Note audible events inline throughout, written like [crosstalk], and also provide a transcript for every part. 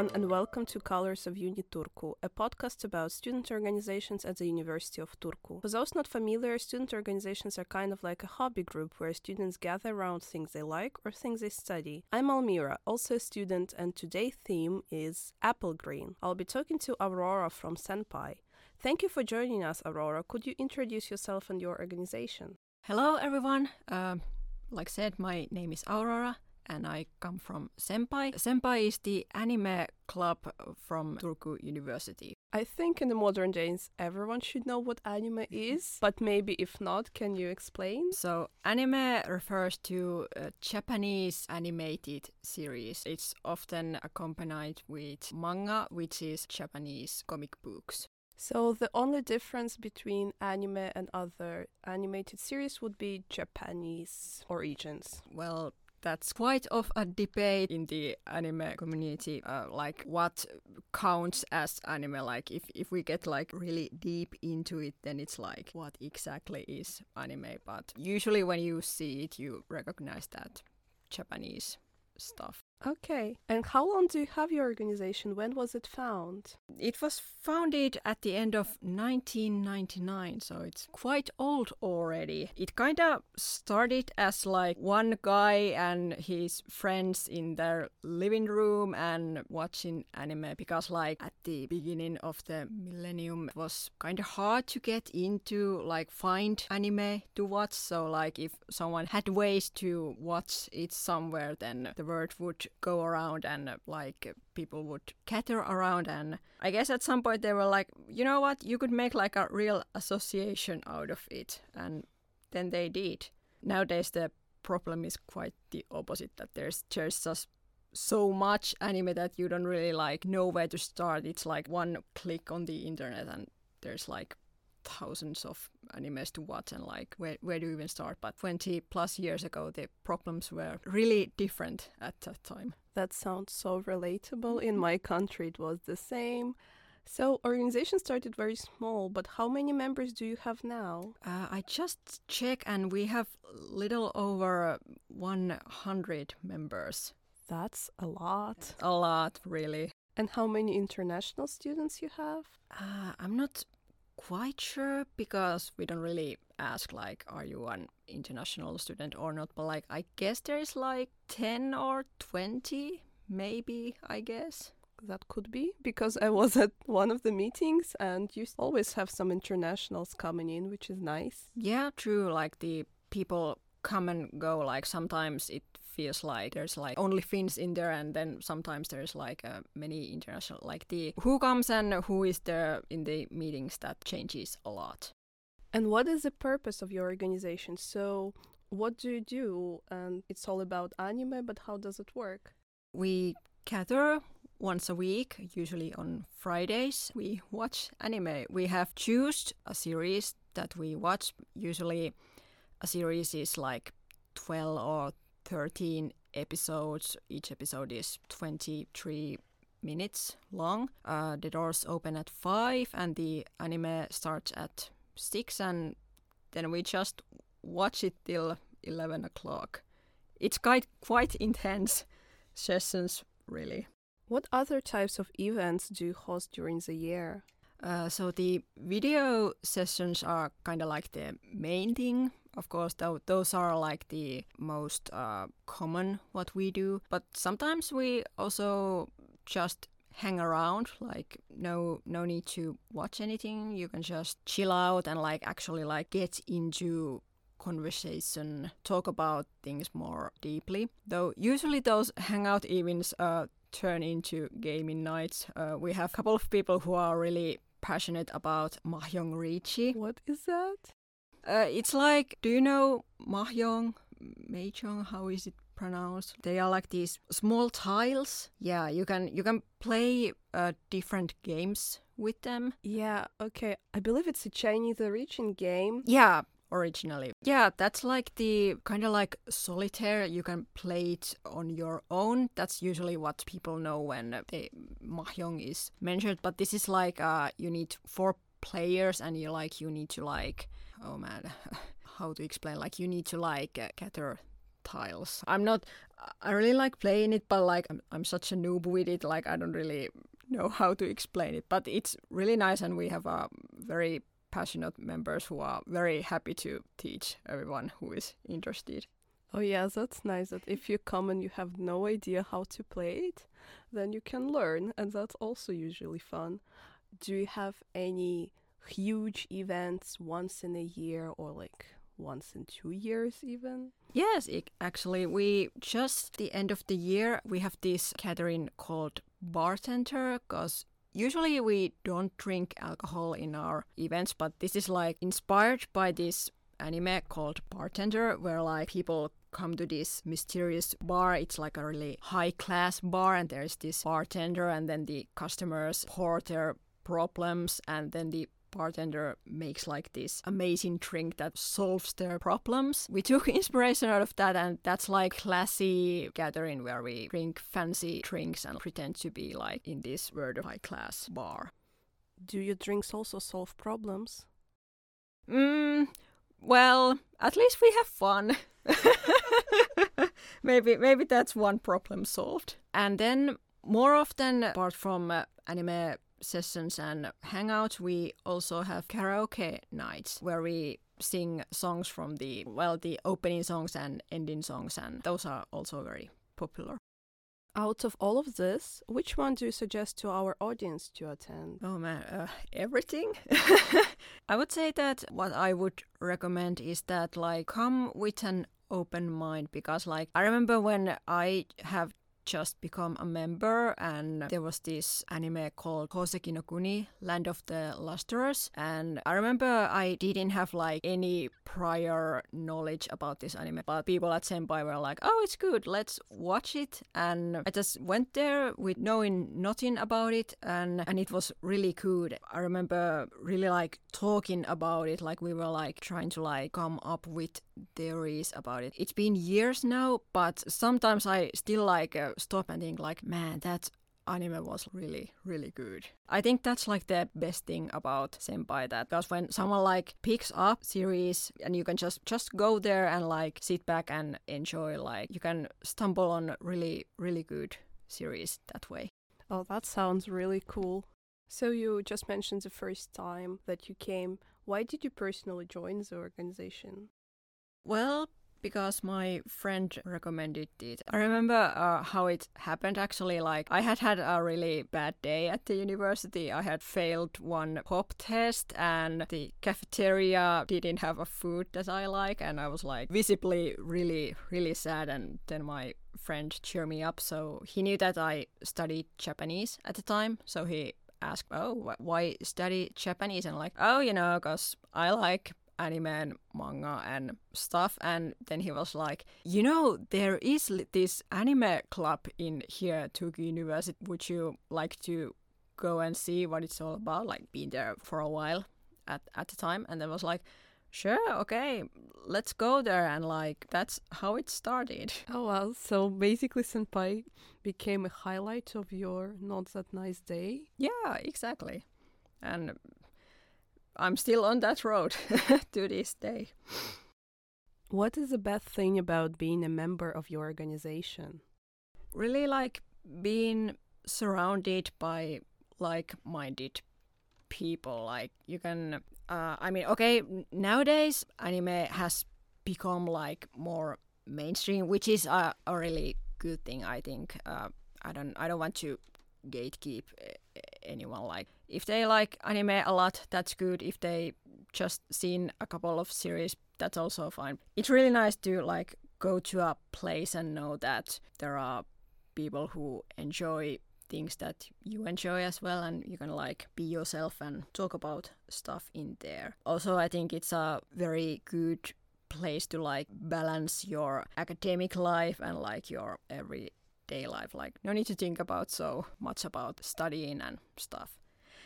everyone, and welcome to Colors of Uni Turku, a podcast about student organizations at the University of Turku. For those not familiar, student organizations are kind of like a hobby group where students gather around things they like or things they study. I'm Almira, also a student, and today's theme is Apple Green. I'll be talking to Aurora from Senpai. Thank you for joining us, Aurora. Could you introduce yourself and your organization? Hello, everyone. Uh, like said, my name is Aurora and I come from Senpai. Senpai is the anime club from Turku University. I think in the modern days everyone should know what anime mm-hmm. is, but maybe if not, can you explain? So, anime refers to a Japanese animated series. It's often accompanied with manga, which is Japanese comic books. So the only difference between anime and other animated series would be Japanese origins. Well, that's quite of a debate in the anime community uh, like what counts as anime. Like if, if we get like really deep into it then it's like what exactly is anime? But usually when you see it you recognize that japanese stuff Okay. And how long do you have your organization? When was it found? It was founded at the end of 1999, so it's quite old already. It kind of started as like one guy and his friends in their living room and watching anime because like at the beginning of the millennium it was kind of hard to get into like find anime to watch, so like if someone had ways to watch it somewhere then the word would go around and like people would cater around and i guess at some point they were like you know what? You could make like a real association out of it. And then they did. Nowadays the problem is quite the opposite that there's just so much anime that you don't really like know where to start. It's like one click on the internet and there's like thousands of animes to watch and like where, where do you even start? But 20 plus years ago the problems were really different at that time. That sounds so relatable. In my country it was the same. So organization started very small but how many members do you have now? Uh, i just check and we have little over 100 members. That's a lot. A lot really. And how many international students you have? Uh, i'm not quite sure because we don't really ask like are you an international student or not but like i guess there is like 10 or 20 maybe i guess. That could be because i was at one of the meetings and you always have some internationals coming in which is nice. Yeah true like the people come and go like sometimes it feels like there's like only Finns in there, and then sometimes there's like uh, many international, like the who comes and who is there in the meetings that changes a lot. And what is the purpose of your organization? So, what do you do? And it's all about anime, but how does it work? We gather once a week, usually on Fridays. We watch anime. We have chosen a series that we watch. Usually, a series is like 12 or 13 episodes. Each episode is 23 minutes long. Uh, the doors open at 5 and the anime starts at 6 and then we just watch it till 11 o'clock. It's quite, quite intense [laughs] sessions, really. What other types of events do you host during the year? Uh, so the video sessions are kind of like the main thing of course, th- those are like the most uh, common what we do. But sometimes we also just hang around like no no need to watch anything. You can just chill out and like actually like get into conversation talk about things more deeply. Though usually those hangout events uh, turn into gaming nights. Uh, we have a couple of people who are really passionate about mahjong riichi what is that uh, it's like, do you know mahjong, mahjong? How is it pronounced? They are like these small tiles. Yeah, you can you can play uh, different games with them. Yeah, okay. I believe it's a Chinese origin game. Yeah, originally. Yeah, that's like the kind of like solitaire. You can play it on your own. That's usually what people know when the mahjong is mentioned. But this is like uh, you need four players, and you like you need to like oh man, [laughs] how to explain? Like you need to like uh, gather tiles. I'm not. I really like playing it, but like I'm, I'm such a noob with it. Like I don't really know how to explain it. But it's really nice, and we have a very passionate members who are very happy to teach everyone who is interested. Oh yeah, that's nice that if you come and you have no idea how to play it, then you can learn and that's also usually fun. Do you have any huge events once in a year or like once in 2 years even? Yes, it, actually we just the end of the year we have this gathering called bartender because Usually we don't drink alcohol in our events, but this is like inspired by this anime called Bartender, where like people come to this mysterious bar. It's like a really high class bar, and there's this bartender, and then the customers pour their problems, and then the bartender makes like this amazing drink that solves their problems. We took [laughs] inspiration out of that, and that's like classy gathering where we drink fancy drinks and pretend to be like in this world of high class bar. Do your drinks also solve problems? Mm, well, at least we have fun. [laughs] maybe maybe that's one problem solved. And then more often, apart from uh, anime sessions and hangouts, we also have karaoke nights where we sing songs from the well the opening songs and ending songs and those are also very popular. Out of all of this, which one do you suggest to our audience to attend? Oh man, uh, everything. [laughs] I would say that what I would recommend is that like come with an open mind because like I remember when I have just become a member and there was this anime called Hoseki no Kuni, Land of the Lustrous and I remember I didn't have like any prior knowledge about this anime but people at Senpai were like oh it's good let's watch it. And I just went there with knowing nothing about it and and it was really good. I remember really like talking about it like we were like trying to like come up with theories about it. It's been years now but sometimes I still like uh, stop and think like, man, that anime was really really good. I think that's like the best thing about senpai that because when someone like picks up series and you can just just go there and like sit back and enjoy like you can stumble on really really good series that way. Oh that sounds really cool. So you just mentioned the first time that you came. Why did you personally join the organization well because my friend recommended it. I remember uh, how it happened actually. Like, I had had a really bad day at the university. I had failed one pop test, and the cafeteria didn't have a food that I like, and I was like visibly really, really sad. And then my friend cheered me up. So he knew that I studied Japanese at the time. So he asked, Oh, why study Japanese? And like, Oh, you know, because I like anime and manga and stuff. And then he was like, you know, there is this anime club in here, Turku University. Would you like to go and see what it's all about? Like being there for a while at, at the time. And then was like, sure, okay, let's go there. And like, that's how it started. [laughs] Oh, well. So basically, Senpai became a highlight of your not that nice day. Yeah, exactly. And I'm still on that road [laughs] to this day. What is the best thing about being a member of your organization? Really like being surrounded by like minded people. Like you can, uh, I mean, okay, nowadays anime has become like more mainstream, which is a, a really good thing, I think. Uh, I don't, I don't want to gatekeep anyone like if they like anime a lot that's good. If they just seen a couple of series that's also fine. It's really nice to like go to a place and know that there are people who enjoy things that you enjoy as well and you can like be yourself and talk about stuff in there. Also i think it's a very good place to like balance your academic life and like your every day life. Like no need to think about so much about studying and stuff.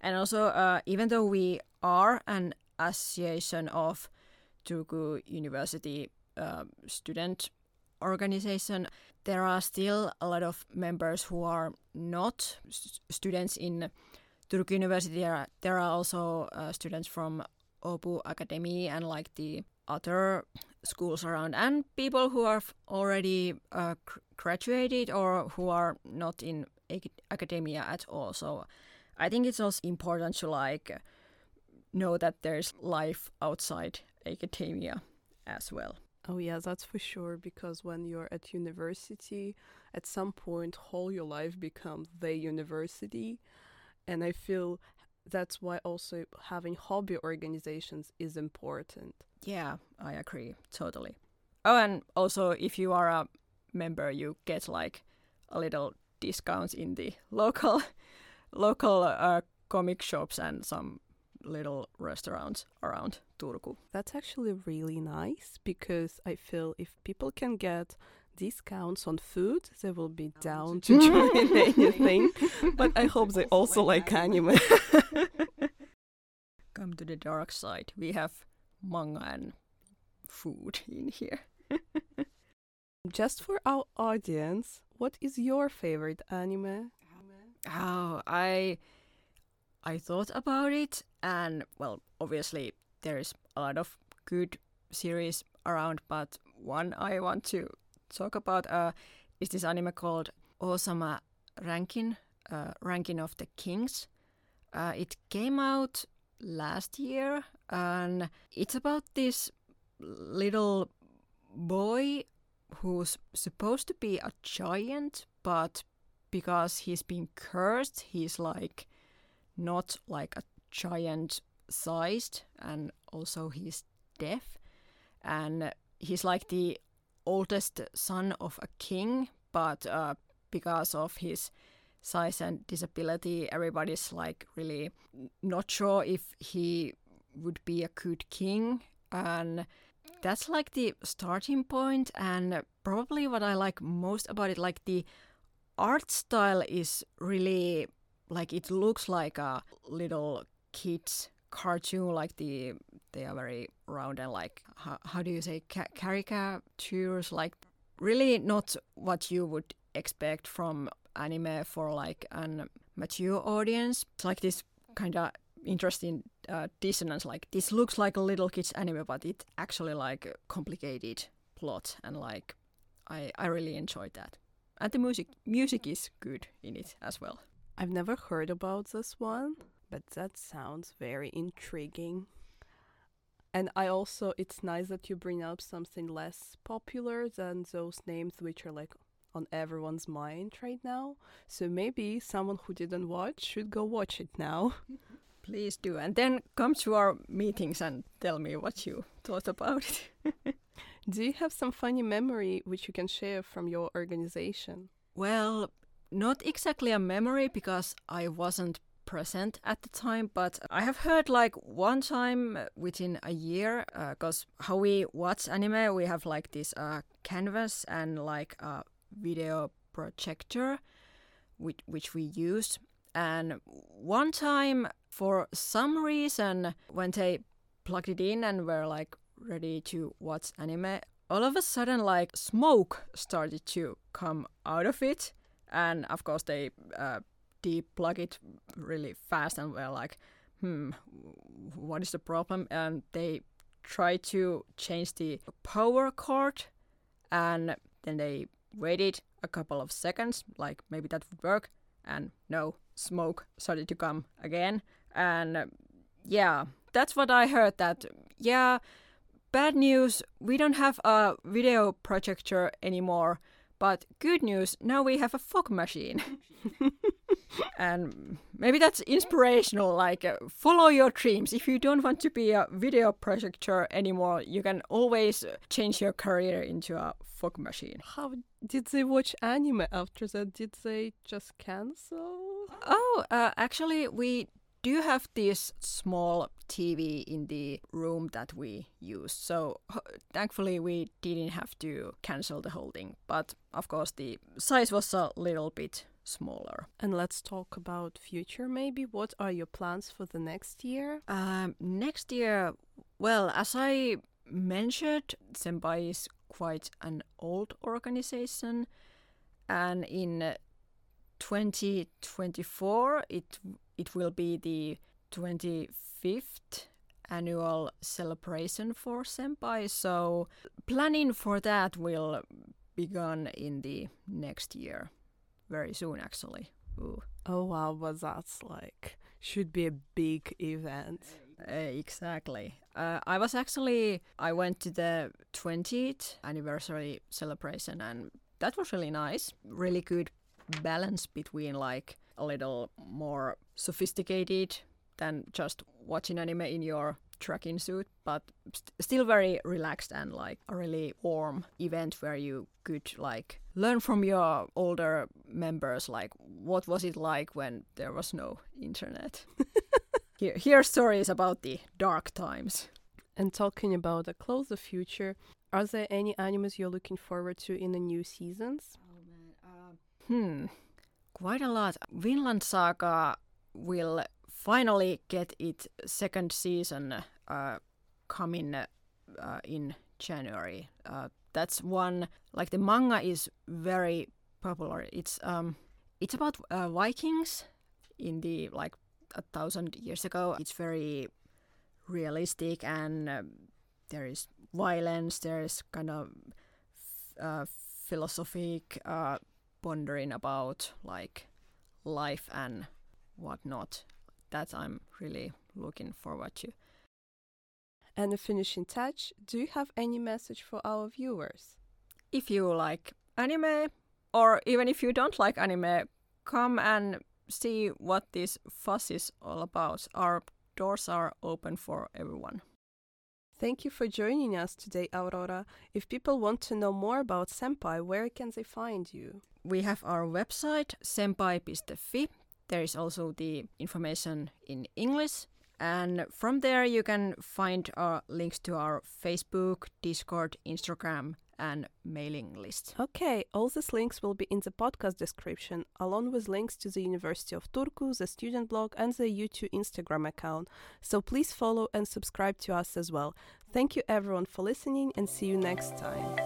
And also, uh, even though we are an association of Turku University uh, student organization, there are still a lot of members who are not students in Turku University. There are, there are also uh, students from Åbo Academy and like the other schools around and people who have already uh, graduated or who are not in academia at all. So I think it's also important to like know that there's life outside academia as well. Oh yeah, that's for sure because when you're at university, at some point whole your life becomes the university and I feel that's why also having hobby organizations is important. Yeah, I agree totally. Oh, and also if you are a member, you get like a little discounts in the [laughs] local local uh, comic shops and some little restaurants around Turku. That's actually really nice because I feel if people can get discounts on food, they will be down to join [laughs] [laughs] anything. But I hope they also like anime. Come to the dark side. We have manga and food in here. [laughs] Just for our audience, what is your favorite anime? Oh, I I thought about it and well, obviously there's a lot of good series around, but one I want to talk about uh, is this anime called Osama Ranking, uh, Ranking of the Kings. Uh, it came out last year, and it's about this little boy who's supposed to be a giant, but because he's been cursed, he's like not like a giant sized, and also he's deaf, and he's like the oldest son of a king, but uh, because of his size and disability, everybody's like really not sure if he would be a good king. And that's like the starting point, and probably what I like most about it, like the art style is really like it looks like a little kid's cartoon like the they are very round and like how, how do you say ca- caricatures like really not what you would expect from anime for like an mature audience. It's like this kind of interesting uh, dissonance like this looks like a little kids anime but it actually like complicated plot and like i i really enjoyed that. And the music music is good in it as well. I've never heard about this one but that sounds very intriguing. And I also, it's nice that you bring up something less popular than those names which are like on everyone's mind right now. So maybe someone who didn't watch should go watch it now. [laughs] Please do. And then come to our meetings and tell me what you thought about it. [laughs] do you have some funny memory which you can share from your organization? Well, not exactly a memory because I wasn't present at the time, but I have heard like one time within a year, because uh, how we watch anime, we have like this uh, canvas and like a video projector, which, which we use. And one time, for some reason, when they plugged it in and were like ready to watch anime, all of a sudden, like smoke started to come out of it. And of course, they uh, deplug it really fast and we're like, hmm, what is the problem? And they try to change the power cord and then they waited a couple of seconds, like maybe that would work. And no, smoke started to come again. And uh, yeah, that's what I heard that, yeah, bad news, we don't have a video projector anymore. But good news, now we have a fog machine. [laughs] and maybe that's inspirational like uh, follow your dreams if you don't want to be a video projector anymore you can always change your career into a fog machine how did they watch anime after that did they just cancel oh uh, actually we do have this small TV in the room that we use. So thankfully we didn't have to cancel the whole thing. But of course the size was a little bit smaller. And let's talk about future maybe. What are your plans for the next year? Um, next year, well, as I mentioned, Senpai is quite an old organization, and in 2024 it it will be the 25th annual celebration for Senpai. So planning for that will begin in the next year, very soon actually. Ooh. Oh wow, but that's like should be a big event. Uh, exactly. Uh, I was actually I went to the 20th anniversary celebration and that was really nice. Really good balance between like a little more sophisticated than just watching anime in your trekking suit, but st- still very relaxed and like a really warm event where you could like learn from your older members like what was it like when there was no internet. [laughs] Here, hear stories about the dark times. And talking about the closer future, are there any animes you're looking forward to in the new seasons? Oh man, uh, hmm, quite a lot. Vinland Saga will finally get its second season uh, coming uh, in January. That's one like the manga is very popular. It's um, it's about uh, Vikings in the like a thousand years ago. It's very realistic and um, there is violence. There is kind of uh, philosophic uh, pondering about like life and whatnot. That I'm really looking forward to. And a finishing touch, do you have any message for our viewers? If you like anime, or even if you don't like anime, come and see what this fuss is all about. Our doors are open for everyone. Thank you for joining us today, Aurora. If people want to know more about Senpai, where can they find you? We have our website, senpai.fi. There is also the information in English. And from there, you can find our links to our Facebook, Discord, Instagram, and mailing list. Okay, all these links will be in the podcast description, along with links to the University of Turku, the student blog, and the YouTube Instagram account. So please follow and subscribe to us as well. Thank you everyone for listening, and see you next time.